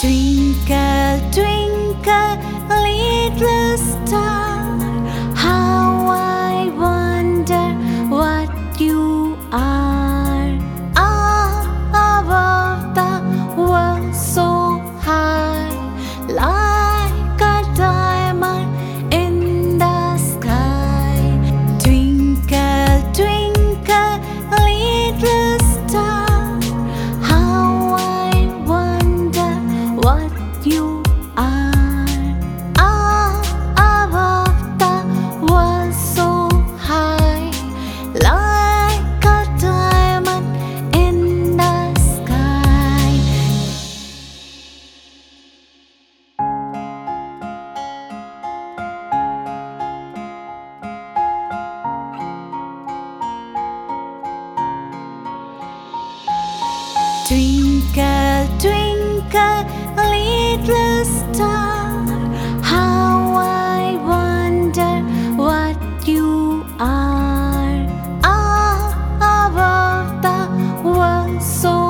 Twinkle, twinkle, little star, how I wonder what you are. Ah, above the world so Twinkle, twinkle, little star, how I wonder what you are. All over the world, so